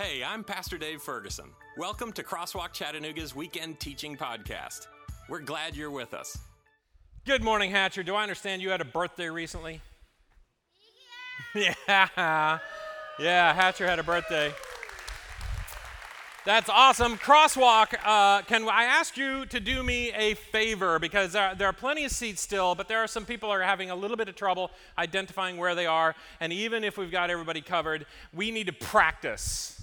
Hey, I'm Pastor Dave Ferguson. Welcome to Crosswalk Chattanooga's Weekend Teaching Podcast. We're glad you're with us. Good morning, Hatcher. Do I understand you had a birthday recently? Yeah. yeah. Yeah, Hatcher had a birthday. That's awesome. Crosswalk, uh, can I ask you to do me a favor? Because there, there are plenty of seats still, but there are some people who are having a little bit of trouble identifying where they are. And even if we've got everybody covered, we need to practice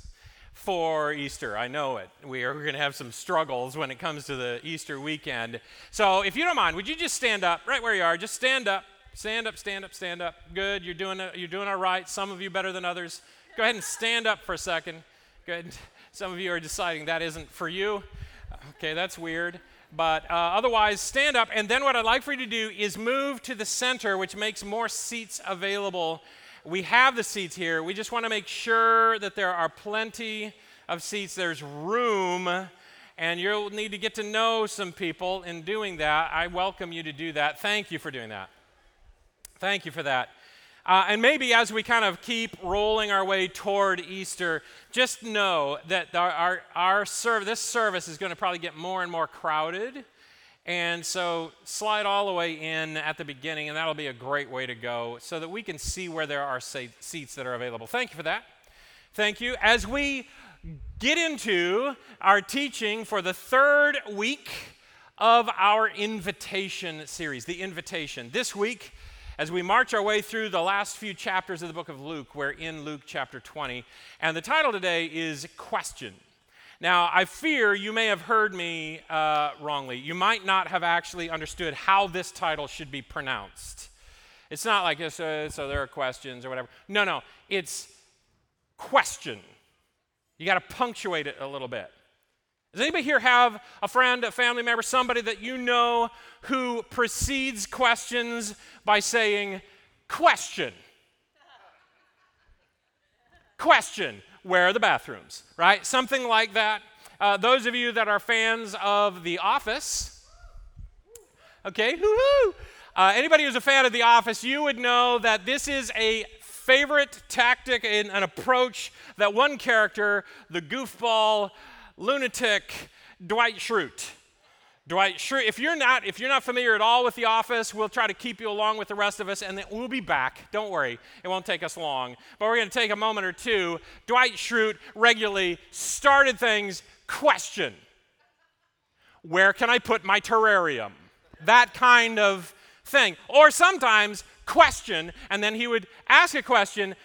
for Easter. I know it. We are going to have some struggles when it comes to the Easter weekend. So if you don't mind, would you just stand up right where you are? Just stand up. Stand up, stand up, stand up. Good. You're doing. You're doing all right. Some of you better than others. Go ahead and stand up for a second. Good. Some of you are deciding that isn't for you. Okay, that's weird. But uh, otherwise, stand up. And then what I'd like for you to do is move to the center, which makes more seats available we have the seats here. We just want to make sure that there are plenty of seats. There's room, and you'll need to get to know some people in doing that. I welcome you to do that. Thank you for doing that. Thank you for that. Uh, and maybe as we kind of keep rolling our way toward Easter, just know that our, our, our serv- this service is going to probably get more and more crowded. And so slide all the way in at the beginning, and that'll be a great way to go so that we can see where there are seats that are available. Thank you for that. Thank you. As we get into our teaching for the third week of our invitation series, the invitation. This week, as we march our way through the last few chapters of the book of Luke, we're in Luke chapter 20. And the title today is Question. Now, I fear you may have heard me uh, wrongly. You might not have actually understood how this title should be pronounced. It's not like, this, uh, so there are questions or whatever. No, no, it's question. You got to punctuate it a little bit. Does anybody here have a friend, a family member, somebody that you know who precedes questions by saying, question? question where are the bathrooms, right? Something like that. Uh, those of you that are fans of The Office, okay, hoo uh, anybody who's a fan of The Office, you would know that this is a favorite tactic and an approach that one character, the goofball, lunatic, Dwight Schrute, Dwight, sure, if you're not if you're not familiar at all with the office, we'll try to keep you along with the rest of us and then we'll be back. Don't worry. It won't take us long. But we're going to take a moment or two. Dwight Schrute regularly started things question. Where can I put my terrarium? That kind of thing. Or sometimes question and then he would ask a question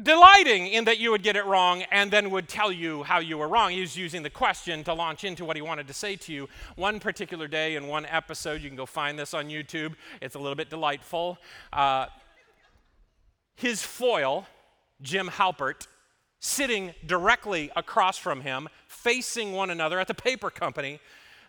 delighting in that you would get it wrong and then would tell you how you were wrong. He was using the question to launch into what he wanted to say to you. One particular day in one episode, you can go find this on YouTube, it's a little bit delightful. Uh, his foil, Jim Halpert, sitting directly across from him, facing one another at the paper company.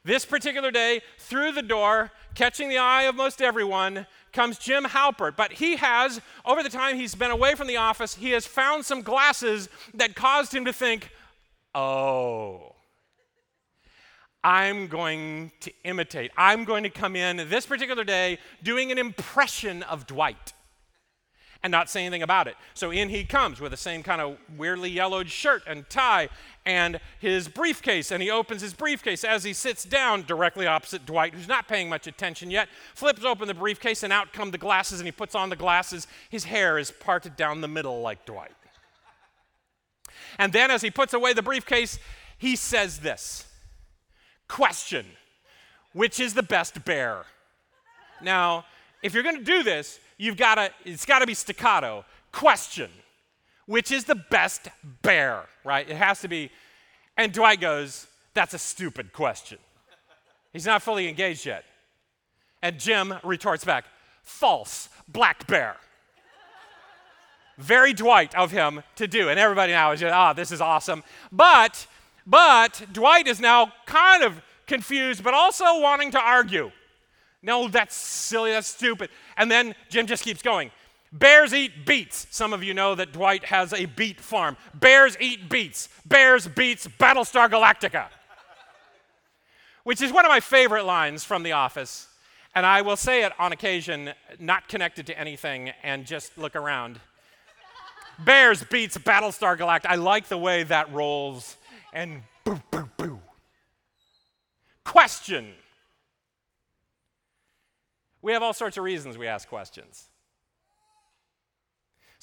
This particular day, through the door, catching the eye of most everyone, comes Jim Halpert. But he has, over the time he's been away from the office, he has found some glasses that caused him to think, oh, I'm going to imitate. I'm going to come in this particular day doing an impression of Dwight and not say anything about it. So in he comes with the same kind of weirdly yellowed shirt and tie and his briefcase. And he opens his briefcase as he sits down directly opposite Dwight, who's not paying much attention yet, flips open the briefcase, and out come the glasses, and he puts on the glasses. His hair is parted down the middle like Dwight. And then as he puts away the briefcase, he says this Question Which is the best bear? Now, if you're going to do this, you've got to, it's got to be staccato. Question, which is the best bear, right? It has to be. And Dwight goes, that's a stupid question. He's not fully engaged yet. And Jim retorts back, false, black bear. Very Dwight of him to do. And everybody now is just, ah, oh, this is awesome. But, but Dwight is now kind of confused, but also wanting to argue. No, that's silly, that's stupid. And then Jim just keeps going. Bears eat beets. Some of you know that Dwight has a beet farm. Bears eat beets. Bears beets Battlestar Galactica. Which is one of my favorite lines from The Office. And I will say it on occasion, not connected to anything, and just look around. Bears beets Battlestar Galactica. I like the way that rolls. And boo, boo, boo. Question. We have all sorts of reasons we ask questions.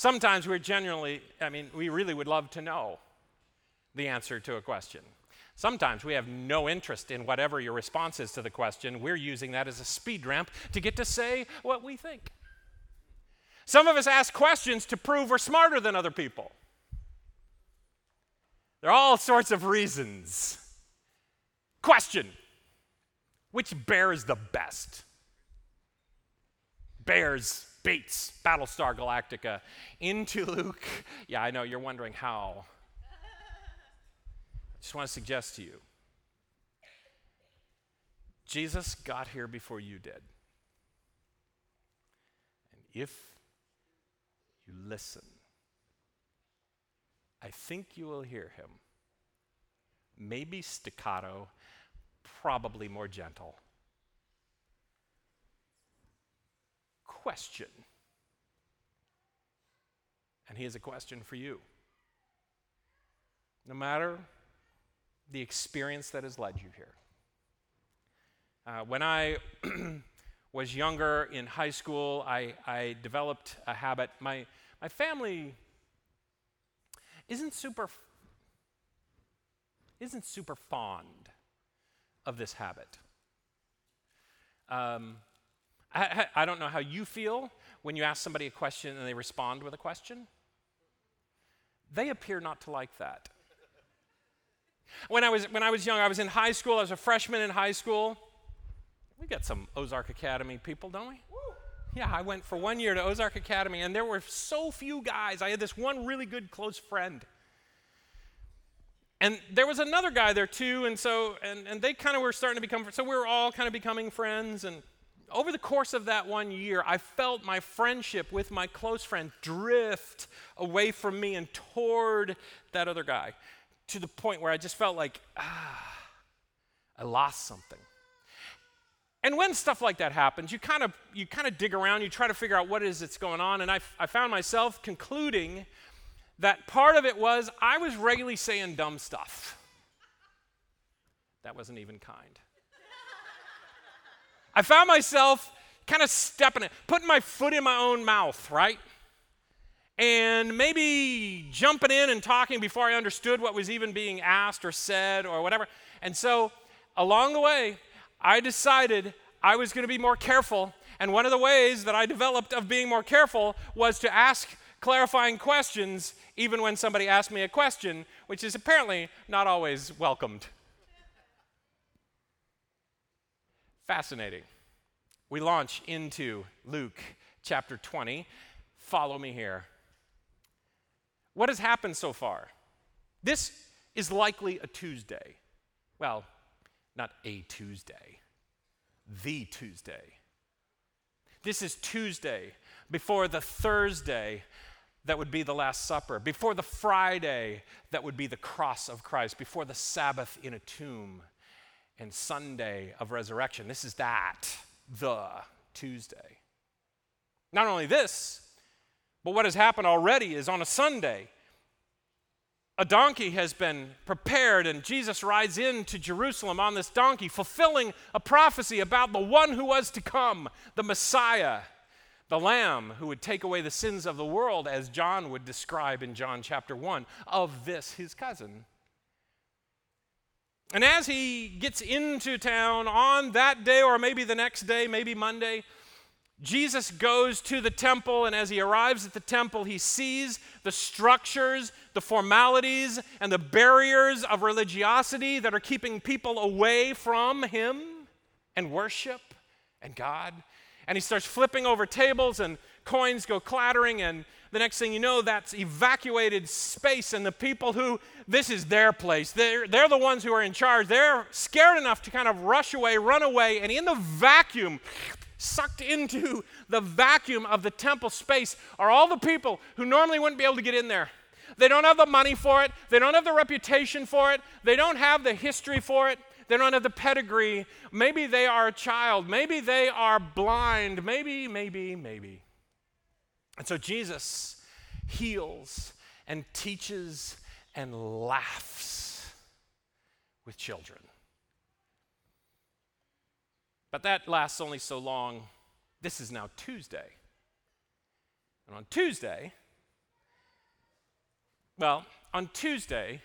Sometimes we're genuinely, I mean, we really would love to know the answer to a question. Sometimes we have no interest in whatever your response is to the question. We're using that as a speed ramp to get to say what we think. Some of us ask questions to prove we're smarter than other people. There are all sorts of reasons. Question Which bear is the best? Bears beets Battlestar Galactica into Luke. Yeah, I know, you're wondering how. I just want to suggest to you Jesus got here before you did. And if you listen, I think you will hear him. Maybe staccato, probably more gentle. Question. And he has a question for you. No matter the experience that has led you here. Uh, when I was younger in high school, I, I developed a habit. My, my family isn't super, isn't super fond of this habit. Um, I, I don't know how you feel when you ask somebody a question and they respond with a question. They appear not to like that. When I was, when I was young, I was in high school, I was a freshman in high school. We got some Ozark Academy people, don't we? Yeah, I went for one year to Ozark Academy, and there were so few guys. I had this one really good close friend. And there was another guy there too, and so, and, and they kind of were starting to become, so we were all kind of becoming friends. And over the course of that one year, I felt my friendship with my close friend drift away from me and toward that other guy to the point where I just felt like, ah, I lost something. And when stuff like that happens, you kind of you kind of dig around, you try to figure out what it is that's going on, and I, I found myself concluding that part of it was I was regularly saying dumb stuff. That wasn't even kind. I found myself kind of stepping it, putting my foot in my own mouth, right? and maybe jumping in and talking before I understood what was even being asked or said or whatever. And so along the way, I decided I was going to be more careful. And one of the ways that I developed of being more careful was to ask clarifying questions even when somebody asked me a question, which is apparently not always welcomed. Fascinating. We launch into Luke chapter 20. Follow me here. What has happened so far? This is likely a Tuesday. Well, not a Tuesday, the Tuesday. This is Tuesday before the Thursday that would be the Last Supper, before the Friday that would be the cross of Christ, before the Sabbath in a tomb, and Sunday of resurrection. This is that, the Tuesday. Not only this, but what has happened already is on a Sunday, a donkey has been prepared, and Jesus rides into Jerusalem on this donkey, fulfilling a prophecy about the one who was to come, the Messiah, the Lamb who would take away the sins of the world, as John would describe in John chapter 1, of this his cousin. And as he gets into town on that day, or maybe the next day, maybe Monday, Jesus goes to the temple, and as he arrives at the temple, he sees the structures, the formalities, and the barriers of religiosity that are keeping people away from him and worship and God. And he starts flipping over tables, and coins go clattering, and the next thing you know, that's evacuated space, and the people who, this is their place, they're, they're the ones who are in charge. They're scared enough to kind of rush away, run away, and in the vacuum, sucked into the vacuum of the temple space are all the people who normally wouldn't be able to get in there. They don't have the money for it, they don't have the reputation for it, they don't have the history for it, they don't have the pedigree. Maybe they are a child, maybe they are blind, maybe, maybe, maybe. And so Jesus, heals and teaches and laughs with children. But that lasts only so long. This is now Tuesday. And on Tuesday, well, on Tuesday,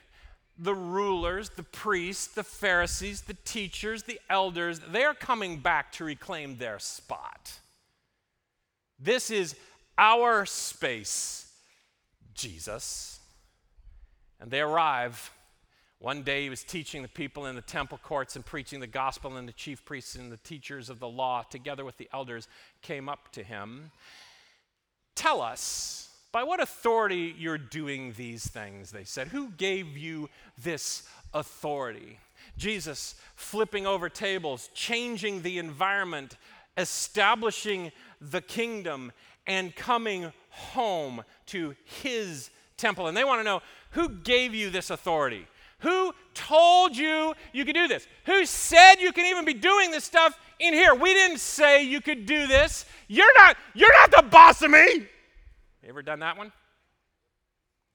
the rulers, the priests, the Pharisees, the teachers, the elders, they're coming back to reclaim their spot. This is our space, Jesus. And they arrive. One day he was teaching the people in the temple courts and preaching the gospel, and the chief priests and the teachers of the law, together with the elders, came up to him. Tell us, by what authority you're doing these things, they said. Who gave you this authority? Jesus flipping over tables, changing the environment, establishing the kingdom, and coming home to his temple. And they want to know who gave you this authority? Who told you you could do this? Who said you can even be doing this stuff in here? We didn't say you could do this. You're not you're not the boss of me. You ever done that one?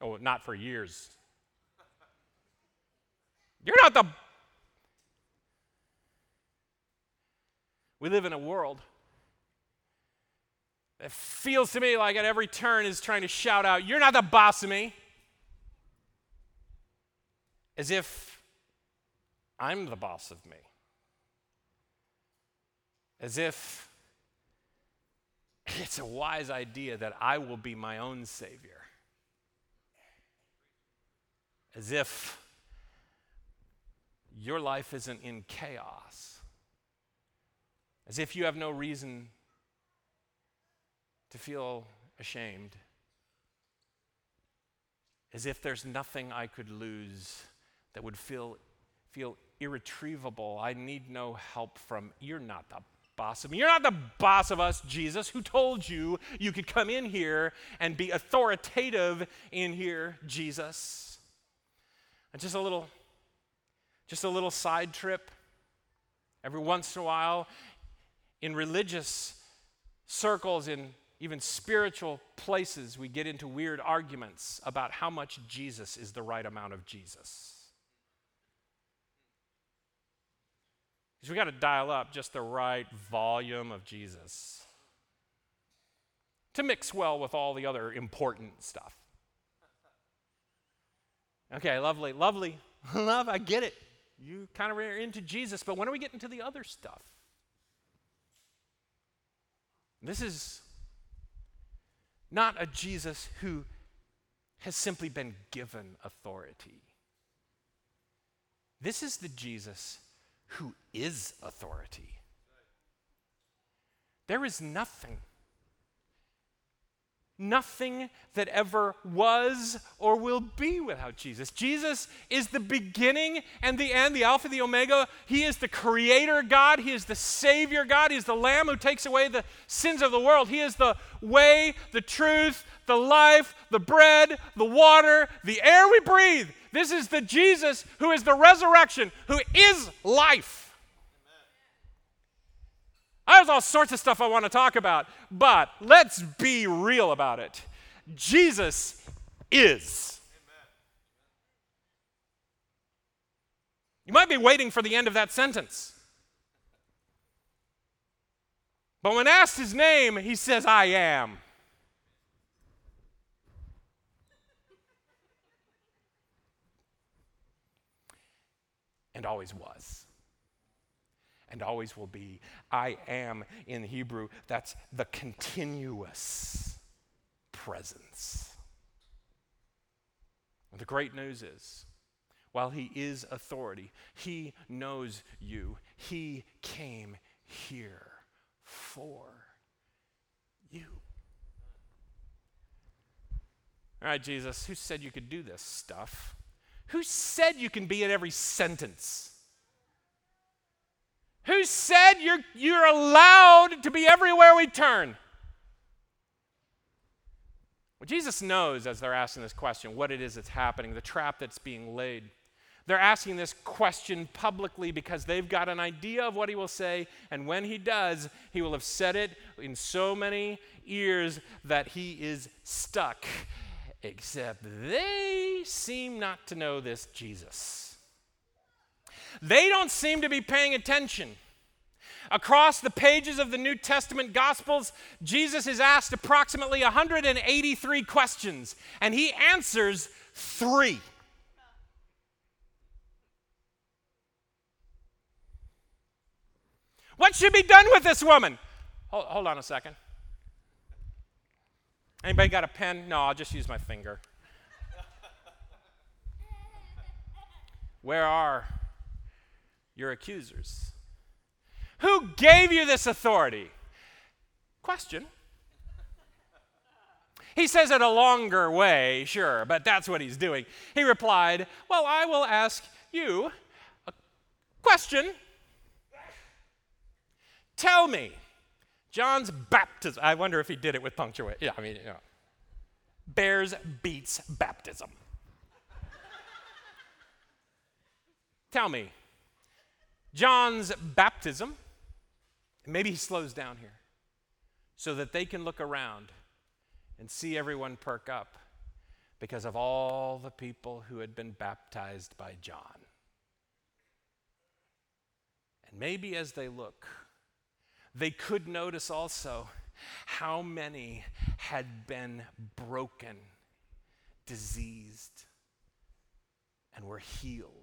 Oh, not for years. You're not the. We live in a world that feels to me like at every turn is trying to shout out, You're not the boss of me. As if I'm the boss of me. As if it's a wise idea that I will be my own Savior. As if your life isn't in chaos. As if you have no reason to feel ashamed. As if there's nothing I could lose that would feel, feel irretrievable. I need no help from, you're not the boss of me. You're not the boss of us, Jesus. Who told you you could come in here and be authoritative in here, Jesus? And just a little, just a little side trip. Every once in a while, in religious circles, in even spiritual places, we get into weird arguments about how much Jesus is the right amount of Jesus. Because we got to dial up just the right volume of Jesus to mix well with all the other important stuff. Okay, lovely, lovely. Love, I get it. You kind of are into Jesus, but when are we getting to the other stuff? This is not a Jesus who has simply been given authority. This is the Jesus who is authority. There is nothing, nothing that ever was or will be without Jesus. Jesus is the beginning and the end, the Alpha, the Omega. He is the creator God. He is the Savior God. He is the Lamb who takes away the sins of the world. He is the way, the truth, the life, the bread, the water, the air we breathe. This is the Jesus who is the resurrection, who is life. There's all sorts of stuff I want to talk about, but let's be real about it. Jesus is. You might be waiting for the end of that sentence. But when asked his name, he says, I am. And always was and always will be. I am in Hebrew, that's the continuous presence. The great news is, while He is authority, He knows you. He came here for you. All right, Jesus, who said you could do this stuff? Who said you can be in every sentence? Who said you're, you're allowed to be everywhere we turn? Well, Jesus knows as they're asking this question what it is that's happening, the trap that's being laid. They're asking this question publicly because they've got an idea of what he will say, and when he does, he will have said it in so many ears that he is stuck. Except they seem not to know this Jesus. They don't seem to be paying attention. Across the pages of the New Testament Gospels, Jesus is asked approximately 183 questions, and he answers three. What should be done with this woman? Hold, hold on a second. Anybody got a pen? No, I'll just use my finger. Where are your accusers? Who gave you this authority? Question. He says it a longer way, sure, but that's what he's doing. He replied, Well, I will ask you a question. Tell me, John's baptism. I wonder if he did it with punctuation. Yeah, I mean. Bears beets baptism. Tell me, John's baptism, maybe he slows down here so that they can look around and see everyone perk up because of all the people who had been baptized by John. And maybe as they look, they could notice also how many had been broken, diseased, and were healed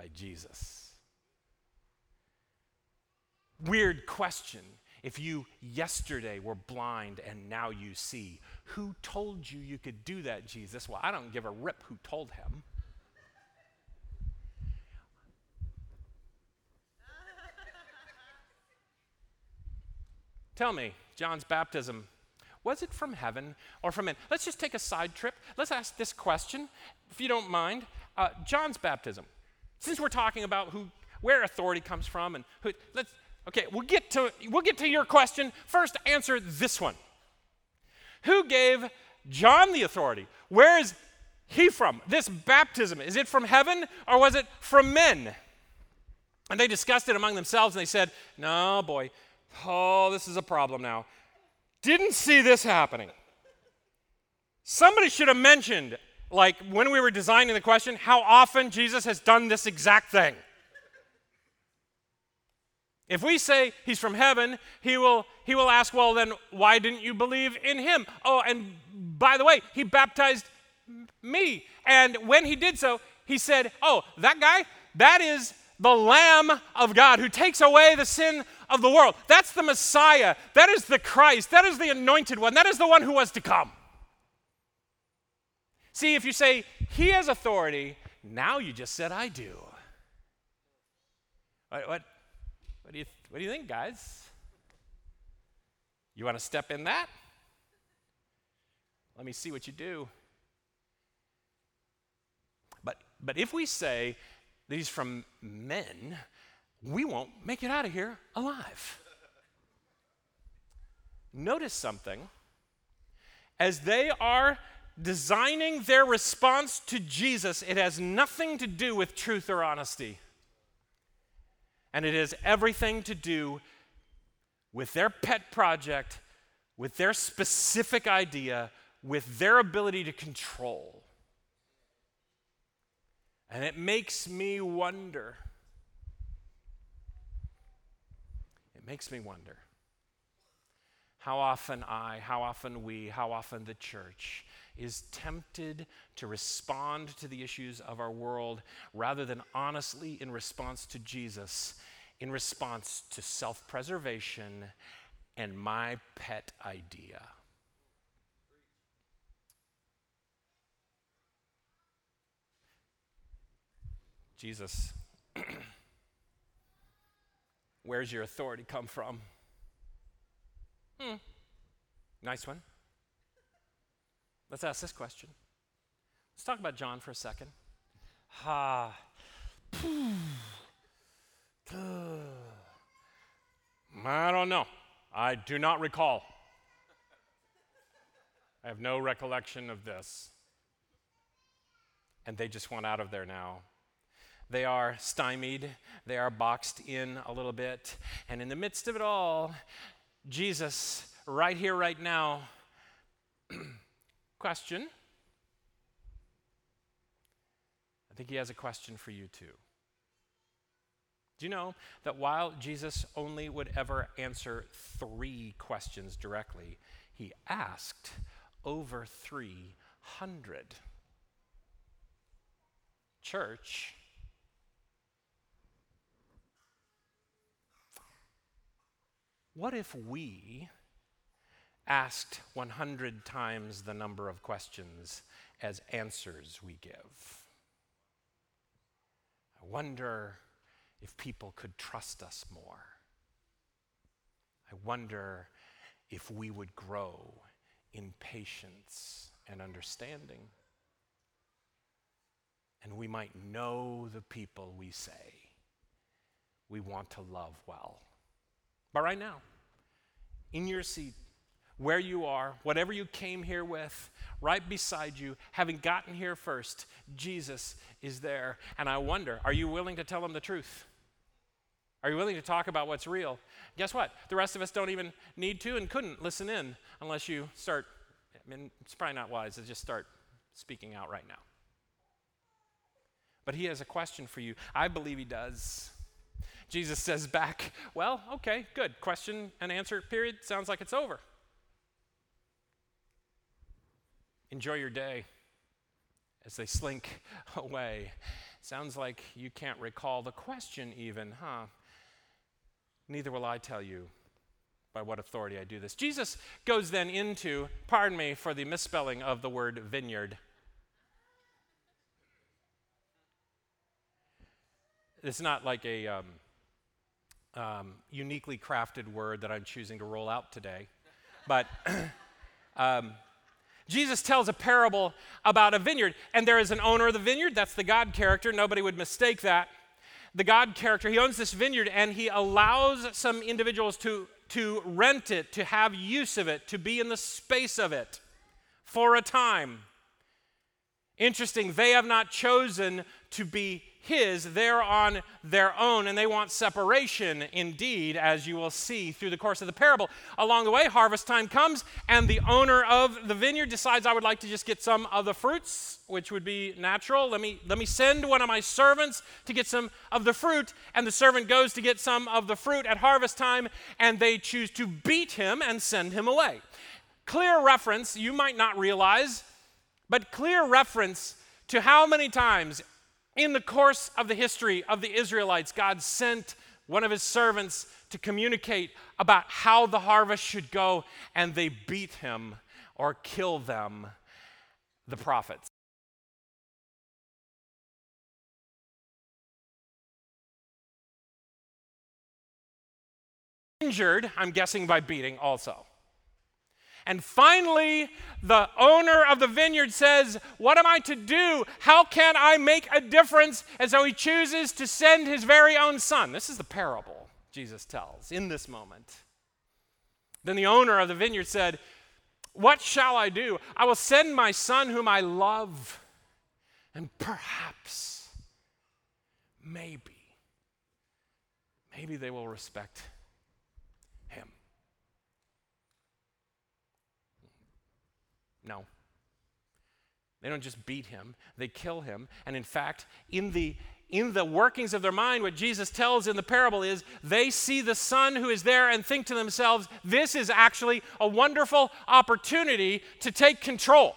by Jesus. Weird question. If you yesterday were blind and now you see, who told you you could do that, Jesus? Well, I don't give a rip who told him. Tell me, John's baptism, was it from heaven or from men? Let's just take a side trip. Let's ask this question, if you don't mind. Uh, John's baptism, since we're talking about who, where authority comes from, and who, let's, okay, we'll get to we'll get to your question. First, answer this one. Who gave John the authority? Where is he from? This baptism, is it from heaven or was it from men? And they discussed it among themselves and they said, No, boy, Oh, this is a problem now. Didn't see this happening. Somebody should have mentioned, like when we were designing the question, how often Jesus has done this exact thing. If we say he's from heaven, he will, he will ask, well, then why didn't you believe in him? Oh, and by the way, he baptized me. And when he did so, he said, oh, that guy, that is the Lamb of God who takes away the sin of the world. That's the Messiah. That is the Christ. That is the anointed one. That is the one who was to come. See, if you say, He has authority, now you just said, I do. What, what, what, do, you, what do you think, guys? You want to step in that? Let me see what you do. But, but if we say, these from men, we won't make it out of here alive. Notice something. As they are designing their response to Jesus, it has nothing to do with truth or honesty. And it has everything to do with their pet project, with their specific idea, with their ability to control. And it makes me wonder. It makes me wonder how often I, how often we, how often the church is tempted to respond to the issues of our world rather than honestly in response to Jesus, in response to self preservation and my pet idea. Jesus, where's your authority come from? Hmm. Nice one. Let's ask this question. Let's talk about John for a second. Ha. I don't know. I do not recall. I have no recollection of this. And they just want out of there now. They are stymied, they are boxed in a little bit. And in the midst of it all, Jesus, right here, right now, Question. I think he has a question for you too. Do you know that while Jesus only would ever answer three questions directly, he asked over 300? Church, what if we asked 100 times the number of questions as answers we give? I wonder if people could trust us more. I wonder if we would grow in patience and understanding. And we might know the people we say we want to love well. But right now, in your seat, where you are, whatever you came here with, right beside you, having gotten here first, Jesus is there. And I wonder, are you willing to tell him the truth? Are you willing to talk about what's real? Guess what? The rest of us don't even need to and couldn't listen in unless you start. I mean, it's probably not wise to just start speaking out right now. But he has a question for you. I believe he does. Jesus says back, Well, okay, good. Question and answer period. Sounds like it's over. Enjoy your day as they slink away. Sounds like you can't recall the question, even, huh? Neither will I tell you by what authority I do this. Jesus goes then into, pardon me for the misspelling of the word vineyard. It's not like a um, um, uniquely crafted word that I'm choosing to roll out today, but um, Jesus tells a parable about a vineyard, and there is an owner of the vineyard. That's the God character. Nobody would mistake that the God character, he owns this vineyard and he allows some individuals to, to rent it, to have use of it, to be in the space of it for a time. Interesting, they have not chosen to be his, they're on their own, and they want separation indeed, as you will see through the course of the parable. Along the way, harvest time comes, and the owner of the vineyard decides, I would like to just get some of the fruits, which would be natural. Let me, let me send one of my servants to get some of the fruit, and the servant goes to get some of the fruit at harvest time, and they choose to beat him and send him away. Clear reference, you might not realize, but clear reference to how many times in the course of the history of the Israelites, God sent one of his servants to communicate about how the harvest should go, and they beat him or kill them, the prophets. Injured, I'm guessing by beating also. And finally, the owner of the vineyard says, What am I to do? How can I make a difference? And so he chooses to send his very own son. This is the parable Jesus tells in this moment. Then the owner of the vineyard said, What shall I do? I will send my son whom I love, and perhaps, maybe, maybe they will respect No. They don't just beat him, they kill him. And in fact, in the in the workings of their mind, what Jesus tells in the parable is they see the son who is there and think to themselves, this is actually a wonderful opportunity to take control.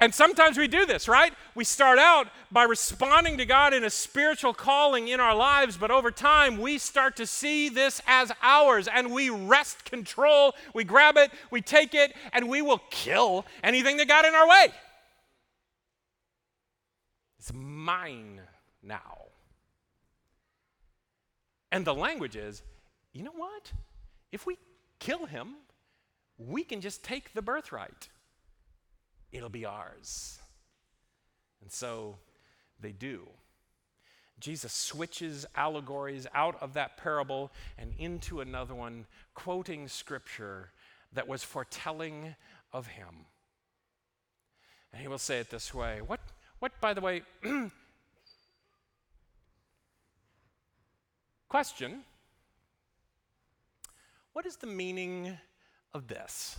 And sometimes we do this, right? We start out by responding to God in a spiritual calling in our lives, but over time we start to see this as ours and we wrest control. We grab it, we take it, and we will kill anything that got in our way. It's mine now. And the language is you know what? If we kill him, we can just take the birthright it'll be ours. And so they do. Jesus switches allegories out of that parable and into another one, quoting scripture that was foretelling of him. And he will say it this way What, what by the way, question What is the meaning of this?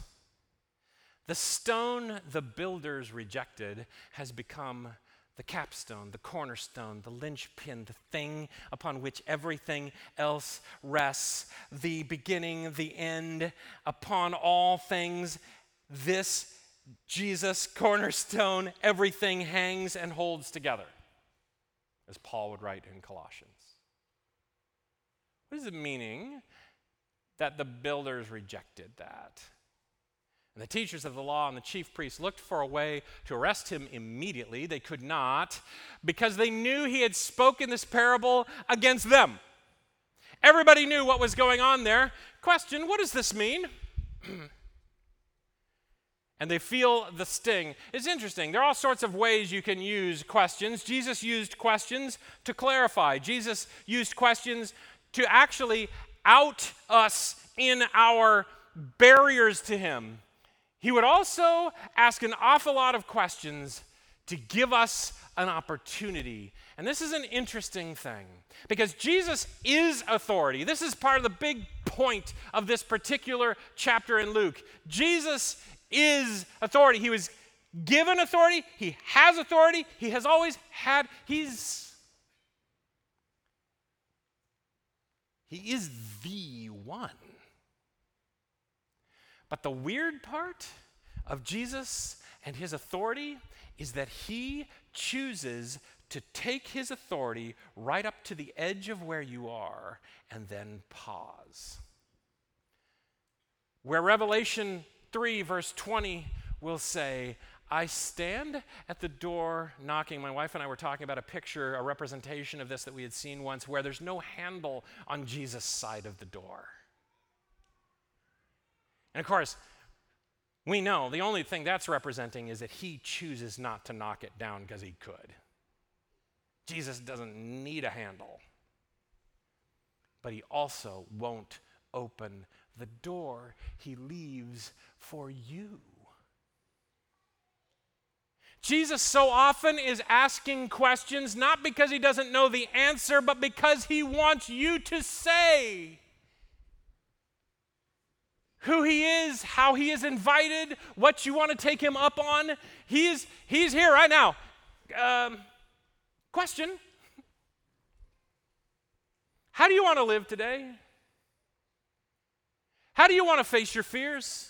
The stone the builders rejected has become the capstone, the cornerstone, the linchpin, the thing upon which everything else rests, the beginning, the end, upon all things. This Jesus, cornerstone, everything hangs and holds together, as Paul would write in Colossians. What is it meaning that the builders rejected that? And the teachers of the law and the chief priests looked for a way to arrest him immediately. They could not because they knew he had spoken this parable against them. Everybody knew what was going on there. Question What does this mean? and they feel the sting. It's interesting. There are all sorts of ways you can use questions. Jesus used questions to clarify, Jesus used questions to actually out us in our barriers to Him. He would also ask an awful lot of questions to give us an opportunity. And this is an interesting thing because Jesus is authority. This is part of the big point of this particular chapter in Luke. Jesus is authority. He was given authority, he has authority, he has always had, he's he is the one. But the weird part of Jesus and his authority is that he chooses to take his authority right up to the edge of where you are and then pause. Where Revelation 3, verse 20 will say, I stand at the door knocking. My wife and I were talking about a picture, a representation of this that we had seen once, where there's no handle on Jesus' side of the door. And of course, we know the only thing that's representing is that he chooses not to knock it down because he could. Jesus doesn't need a handle, but he also won't open the door he leaves for you. Jesus so often is asking questions not because he doesn't know the answer, but because he wants you to say who he is, how he is invited, what you want to take him up on. He's, he's here right now. Um, question How do you want to live today? How do you want to face your fears?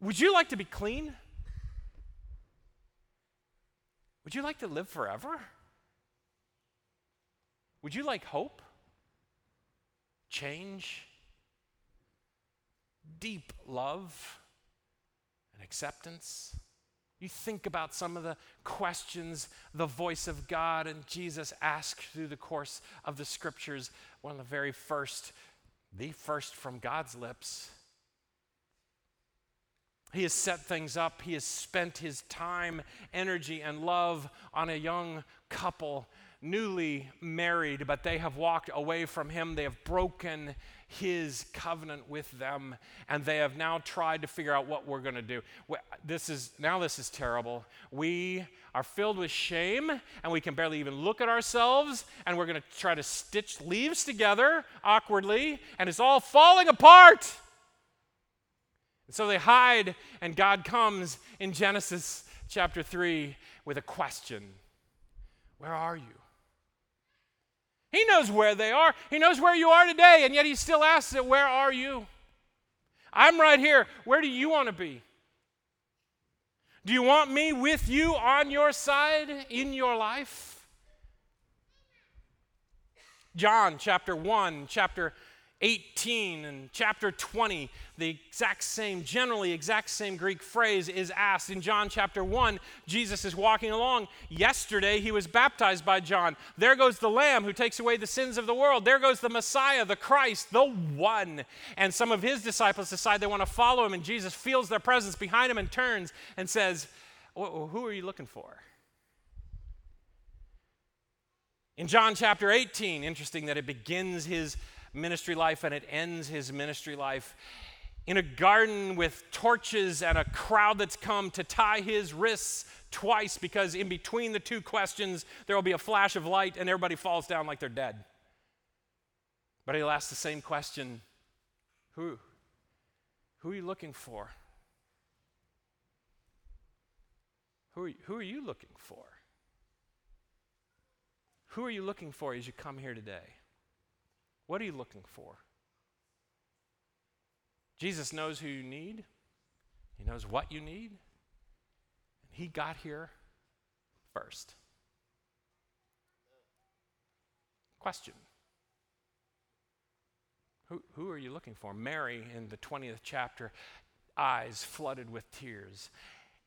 Would you like to be clean? Would you like to live forever? Would you like hope? Change? Deep love and acceptance? You think about some of the questions the voice of God and Jesus asked through the course of the scriptures. One of the very first, the first from God's lips he has set things up. He has spent his time, energy, and love on a young couple, newly married, but they have walked away from him. They have broken his covenant with them, and they have now tried to figure out what we're going to do. This is now this is terrible. We are filled with shame, and we can barely even look at ourselves, and we're going to try to stitch leaves together awkwardly, and it's all falling apart. And so they hide, and God comes in Genesis chapter 3 with a question Where are you? He knows where they are. He knows where you are today, and yet he still asks it, Where are you? I'm right here. Where do you want to be? Do you want me with you on your side in your life? John chapter 1, chapter 18 and chapter 20, the exact same, generally exact same Greek phrase is asked. In John chapter 1, Jesus is walking along. Yesterday, he was baptized by John. There goes the Lamb who takes away the sins of the world. There goes the Messiah, the Christ, the one. And some of his disciples decide they want to follow him, and Jesus feels their presence behind him and turns and says, Who are you looking for? In John chapter 18, interesting that it begins his ministry life and it ends his ministry life in a garden with torches and a crowd that's come to tie his wrists twice because in between the two questions there will be a flash of light and everybody falls down like they're dead. But he'll ask the same question Who? Who are you looking for? Who are, you, who are you looking for? Who are you looking for as you come here today? What are you looking for? Jesus knows who you need, He knows what you need, and He got here first. Question who, who are you looking for? Mary in the 20th chapter, eyes flooded with tears.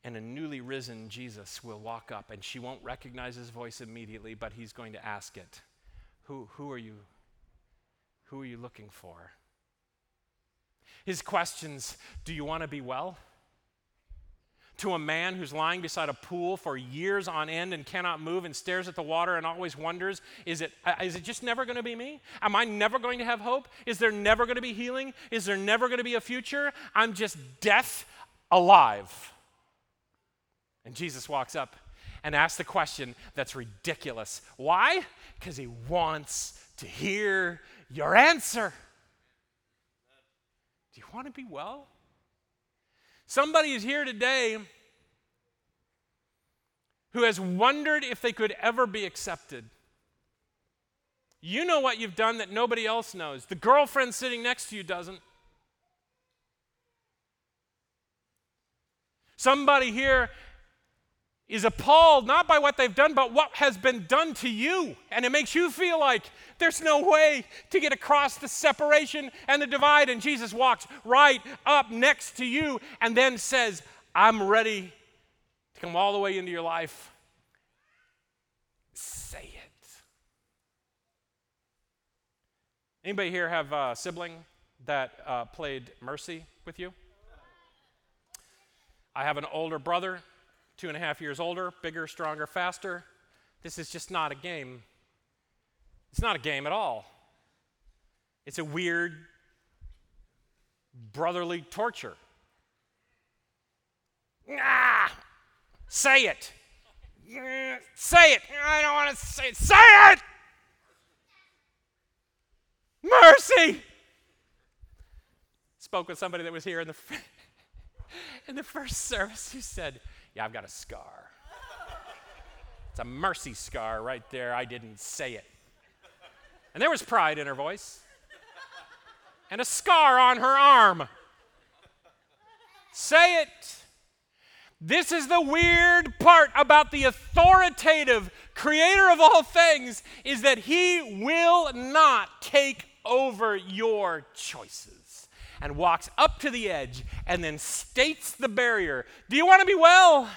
And a newly risen Jesus will walk up, and she won't recognize his voice immediately, but he's going to ask it. Who, who are you? Who are you looking for? His questions Do you want to be well? to a man who's lying beside a pool for years on end and cannot move and stares at the water and always wonders, is it, uh, it just never going to be me? Am I never going to have hope? Is there never going to be healing? Is there never going to be a future? I'm just death alive. And Jesus walks up and asks the question that's ridiculous. Why? Because he wants to hear your answer. Do you want to be well? Somebody is here today who has wondered if they could ever be accepted. You know what you've done that nobody else knows. The girlfriend sitting next to you doesn't. Somebody here is appalled not by what they've done, but what has been done to you. And it makes you feel like there's no way to get across the separation and the divide. And Jesus walks right up next to you and then says, I'm ready to come all the way into your life. Say it. Anybody here have a sibling that uh, played Mercy with you? I have an older brother two and a half years older, bigger, stronger, faster. This is just not a game. It's not a game at all. It's a weird brotherly torture. Ah, say it. Say it. I don't want to say it. Say it. Mercy. Spoke with somebody that was here in the in the first service who said, yeah, I've got a scar. It's a mercy scar right there. I didn't say it. And there was pride in her voice and a scar on her arm. Say it. This is the weird part about the authoritative creator of all things is that he will not take over your choices and walks up to the edge and then states the barrier. Do you want to be well?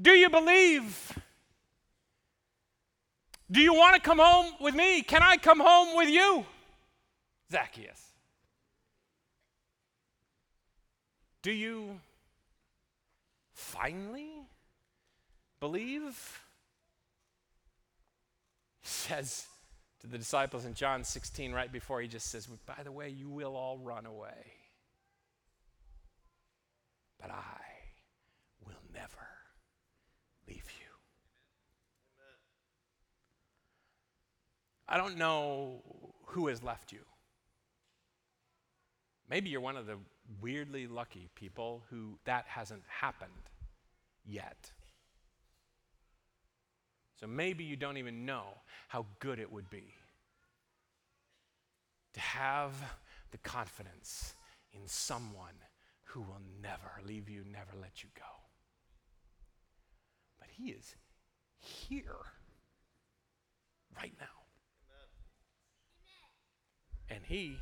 Do you believe? Do you want to come home with me? Can I come home with you? Zacchaeus. Do you finally believe? He says, to the disciples in John 16, right before he just says, By the way, you will all run away. But I will never leave you. Amen. I don't know who has left you. Maybe you're one of the weirdly lucky people who that hasn't happened yet. So maybe you don't even know how good it would be to have the confidence in someone who will never leave you, never let you go. But He is here right now. Amen. And He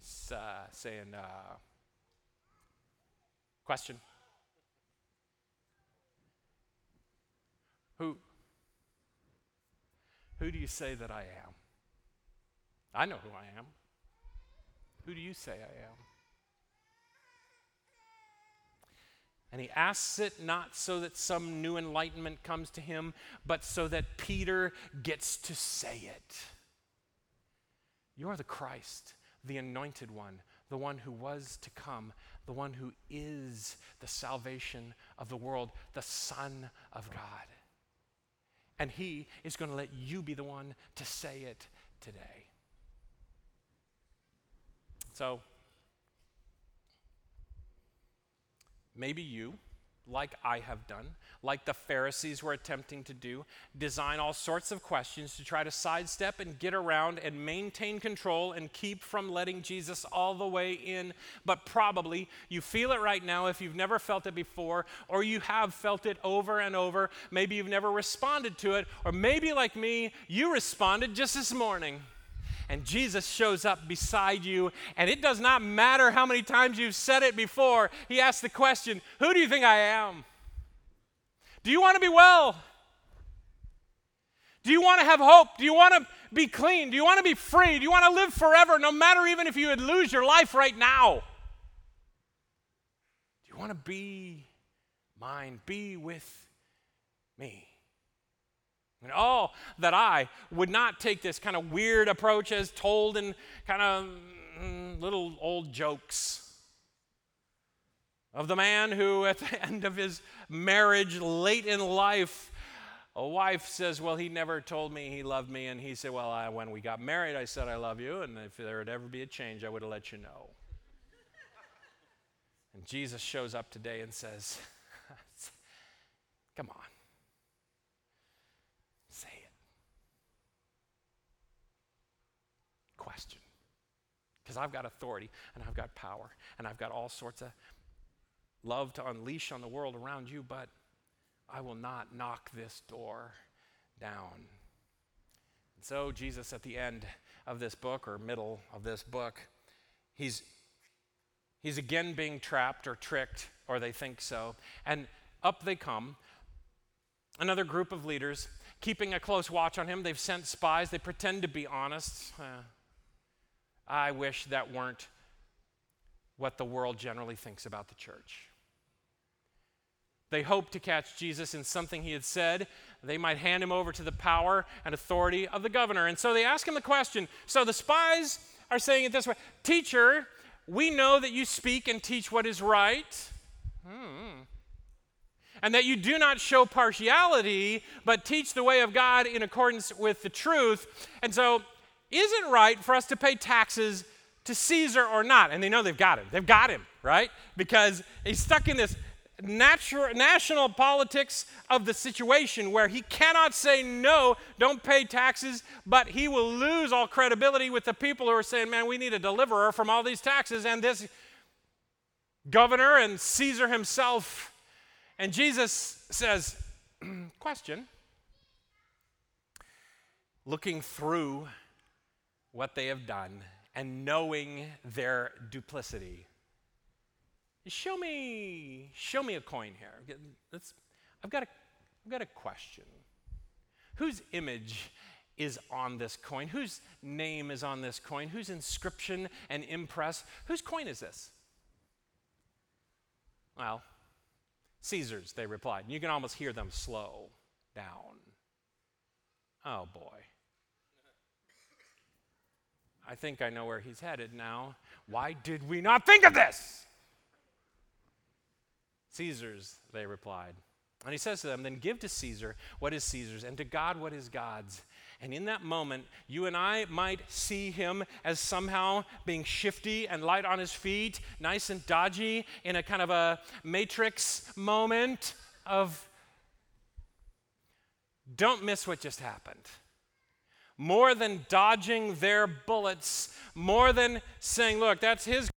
is uh, saying, uh, question. Who, who do you say that I am? I know who I am. Who do you say I am? And he asks it not so that some new enlightenment comes to him, but so that Peter gets to say it. You're the Christ, the anointed one, the one who was to come, the one who is the salvation of the world, the Son of God. And He is going to let you be the one to say it today. So maybe you, like I have done, like the Pharisees were attempting to do, design all sorts of questions to try to sidestep and get around and maintain control and keep from letting Jesus all the way in. But probably you feel it right now if you've never felt it before, or you have felt it over and over. Maybe you've never responded to it, or maybe like me, you responded just this morning and Jesus shows up beside you, and it does not matter how many times you've said it before. He asks the question, Who do you think I am? Do you want to be well? Do you want to have hope? Do you want to be clean? Do you want to be free? Do you want to live forever, no matter even if you would lose your life right now? Do you want to be mine? Be with me. And oh, that I would not take this kind of weird approach as told in kind of mm, little old jokes of the man who, at the end of his marriage, late in life, a wife says, Well, he never told me he loved me. And he said, Well, I, when we got married, I said, I love you. And if there would ever be a change, I would have let you know. and Jesus shows up today and says, Come on. question. Because I've got authority and I've got power and I've got all sorts of love to unleash on the world around you, but I will not knock this door down. And so, Jesus, at the end of this book or middle of this book, he's, he's again being trapped or tricked, or they think so. And up they come, another group of leaders keeping a close watch on him. They've sent spies, they pretend to be honest. Uh, I wish that weren't what the world generally thinks about the church. They hoped to catch Jesus in something he had said. They might hand him over to the power and authority of the governor. And so they ask him the question. So the spies are saying it this way Teacher, we know that you speak and teach what is right. Hmm. And that you do not show partiality, but teach the way of God in accordance with the truth. And so is it right for us to pay taxes to Caesar or not? And they know they've got him. They've got him, right? Because he's stuck in this natural, national politics of the situation where he cannot say no, don't pay taxes, but he will lose all credibility with the people who are saying, man, we need a deliverer from all these taxes. And this governor and Caesar himself. And Jesus says, question, looking through what they have done and knowing their duplicity. Show me, show me a coin here. Let's, I've, got a, I've got a question. Whose image is on this coin? Whose name is on this coin? Whose inscription and impress? Whose coin is this? Well, Caesar's, they replied. You can almost hear them slow down. Oh boy. I think I know where he's headed now. Why did we not think of this? Caesar's, they replied. And he says to them, Then give to Caesar what is Caesar's, and to God what is God's. And in that moment, you and I might see him as somehow being shifty and light on his feet, nice and dodgy, in a kind of a matrix moment of don't miss what just happened more than dodging their bullets, more than saying, look, that's his.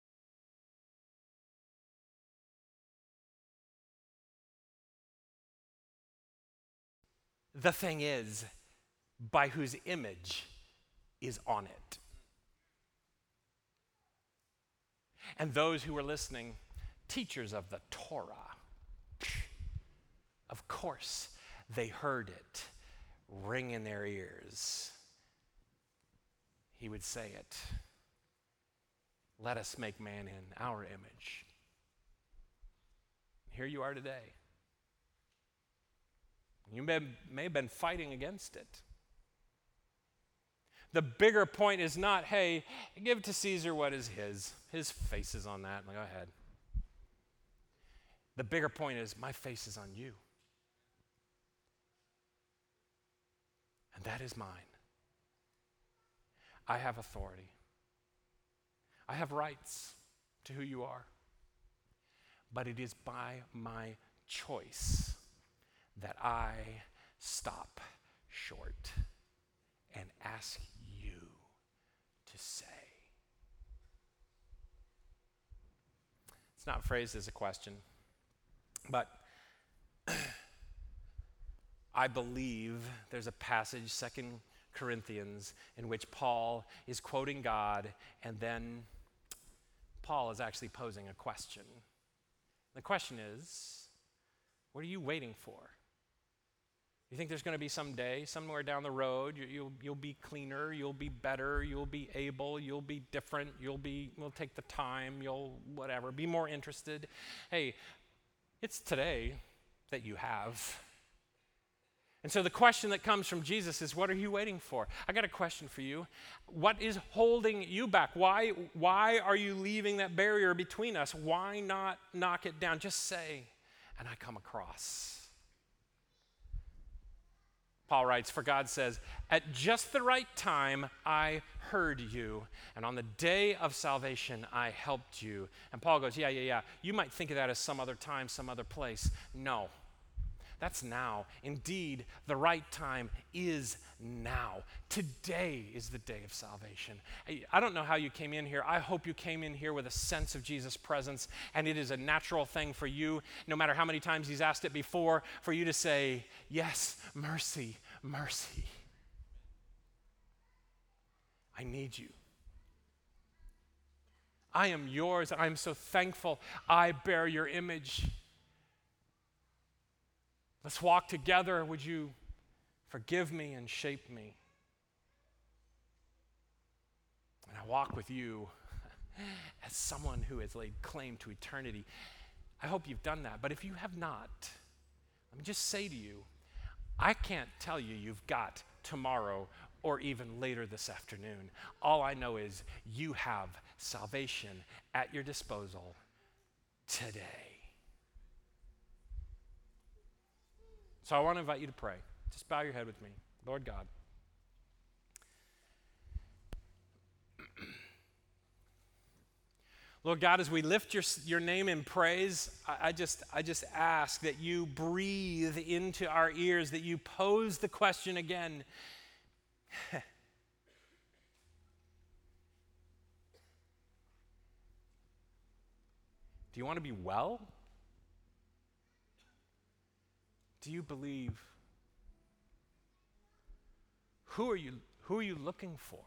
The thing is, by whose image is on it. And those who were listening, teachers of the Torah, of course, they heard it ring in their ears he would say it. Let us make man in our image. Here you are today. You may, may have been fighting against it. The bigger point is not, hey, give to Caesar what is his. His face is on that. Go ahead. The bigger point is, my face is on you. And that is mine. I have authority. I have rights to who you are. but it is by my choice that I stop short and ask you to say. It's not phrased as a question, but I believe there's a passage, Second Corinthians, in which Paul is quoting God, and then Paul is actually posing a question. The question is, what are you waiting for? You think there's going to be some day, somewhere down the road, you, will you'll, you'll be cleaner, you'll be better, you'll be able, you'll be different, you'll be, you'll take the time, you'll whatever, be more interested. Hey, it's today that you have. And so the question that comes from Jesus is, What are you waiting for? I got a question for you. What is holding you back? Why, why are you leaving that barrier between us? Why not knock it down? Just say, and I come across. Paul writes, For God says, At just the right time I heard you, and on the day of salvation I helped you. And Paul goes, Yeah, yeah, yeah. You might think of that as some other time, some other place. No. That's now. Indeed, the right time is now. Today is the day of salvation. I don't know how you came in here. I hope you came in here with a sense of Jesus' presence, and it is a natural thing for you, no matter how many times He's asked it before, for you to say, Yes, mercy, mercy. I need you. I am yours, I'm so thankful I bear your image. Let's walk together. Would you forgive me and shape me? And I walk with you as someone who has laid claim to eternity. I hope you've done that. But if you have not, let me just say to you I can't tell you you've got tomorrow or even later this afternoon. All I know is you have salvation at your disposal today. So I want to invite you to pray. Just bow your head with me. Lord God. Lord God, as we lift your, your name in praise, I, I, just, I just ask that you breathe into our ears, that you pose the question again. Do you want to be well? Do you believe? Who are you, who are you looking for?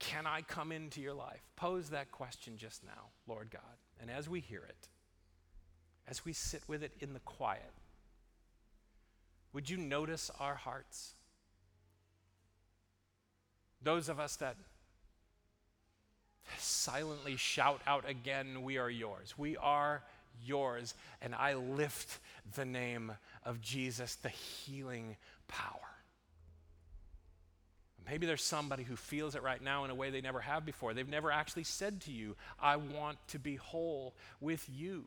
Can I come into your life? Pose that question just now, Lord God. And as we hear it, as we sit with it in the quiet, would you notice our hearts? Those of us that silently shout out again, We are yours. We are yours. And I lift the name of Jesus, the healing power. Maybe there's somebody who feels it right now in a way they never have before. They've never actually said to you, I want to be whole with you.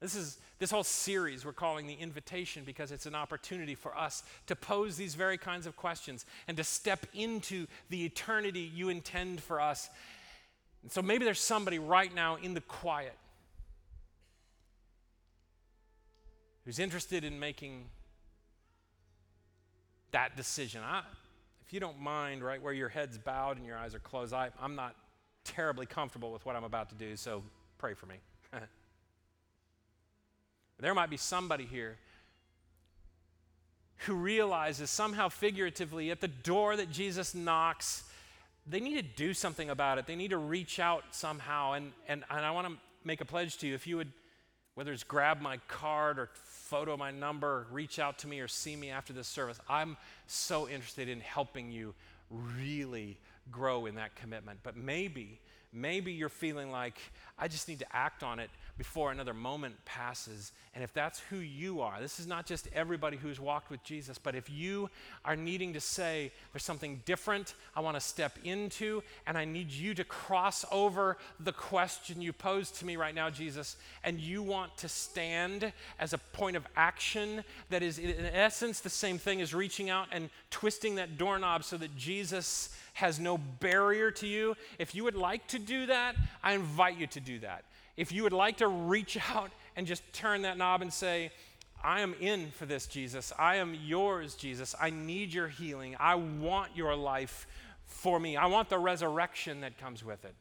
This is this whole series we're calling the invitation because it's an opportunity for us to pose these very kinds of questions and to step into the eternity you intend for us. And so maybe there's somebody right now in the quiet who's interested in making that decision. I, if you don't mind, right where your head's bowed and your eyes are closed, I, I'm not terribly comfortable with what I'm about to do, so pray for me. There might be somebody here who realizes somehow figuratively at the door that Jesus knocks, they need to do something about it. They need to reach out somehow. And, and, and I want to make a pledge to you if you would, whether it's grab my card or photo my number, reach out to me or see me after this service, I'm so interested in helping you really grow in that commitment. But maybe, maybe you're feeling like, I just need to act on it before another moment passes. And if that's who you are, this is not just everybody who's walked with Jesus, but if you are needing to say, there's something different I want to step into, and I need you to cross over the question you posed to me right now, Jesus, and you want to stand as a point of action that is, in essence, the same thing as reaching out and twisting that doorknob so that Jesus has no barrier to you. If you would like to do that, I invite you to do that. If you would like to reach out and just turn that knob and say, I am in for this, Jesus. I am yours, Jesus. I need your healing. I want your life for me. I want the resurrection that comes with it.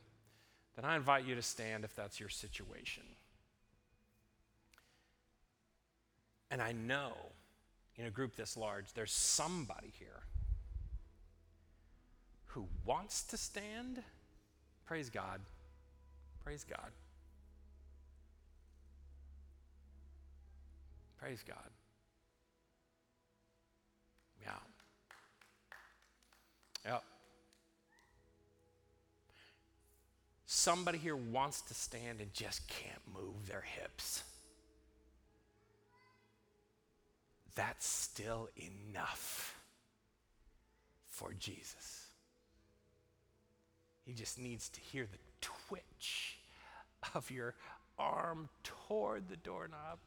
Then I invite you to stand if that's your situation. And I know in a group this large, there's somebody here who wants to stand. Praise God. Praise God. Praise God. Yeah. Yep. Somebody here wants to stand and just can't move their hips. That's still enough for Jesus. He just needs to hear the twitch of your arm toward the doorknob.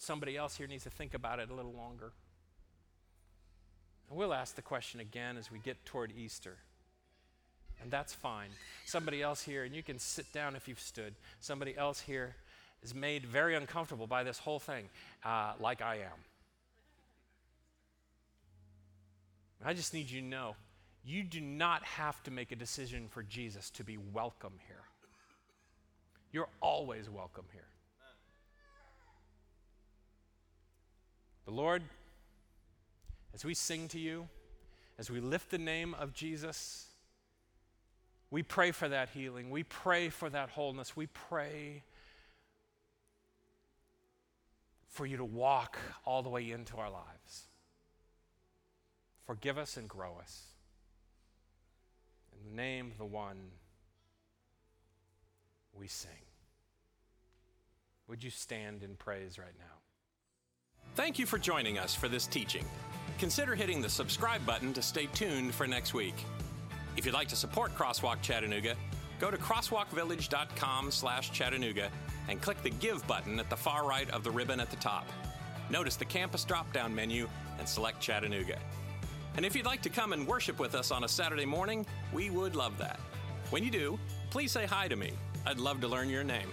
Somebody else here needs to think about it a little longer. And we'll ask the question again as we get toward Easter. And that's fine. Somebody else here, and you can sit down if you've stood. Somebody else here is made very uncomfortable by this whole thing, uh, like I am. I just need you to know you do not have to make a decision for Jesus to be welcome here. You're always welcome here. But Lord, as we sing to you, as we lift the name of Jesus, we pray for that healing. We pray for that wholeness. We pray for you to walk all the way into our lives. Forgive us and grow us. In the name of the one we sing. Would you stand in praise right now? Thank you for joining us for this teaching. Consider hitting the subscribe button to stay tuned for next week. If you'd like to support Crosswalk Chattanooga, go to crosswalkvillage.com slash Chattanooga and click the Give button at the far right of the ribbon at the top. Notice the campus drop-down menu and select Chattanooga. And if you'd like to come and worship with us on a Saturday morning, we would love that. When you do, please say hi to me. I'd love to learn your name.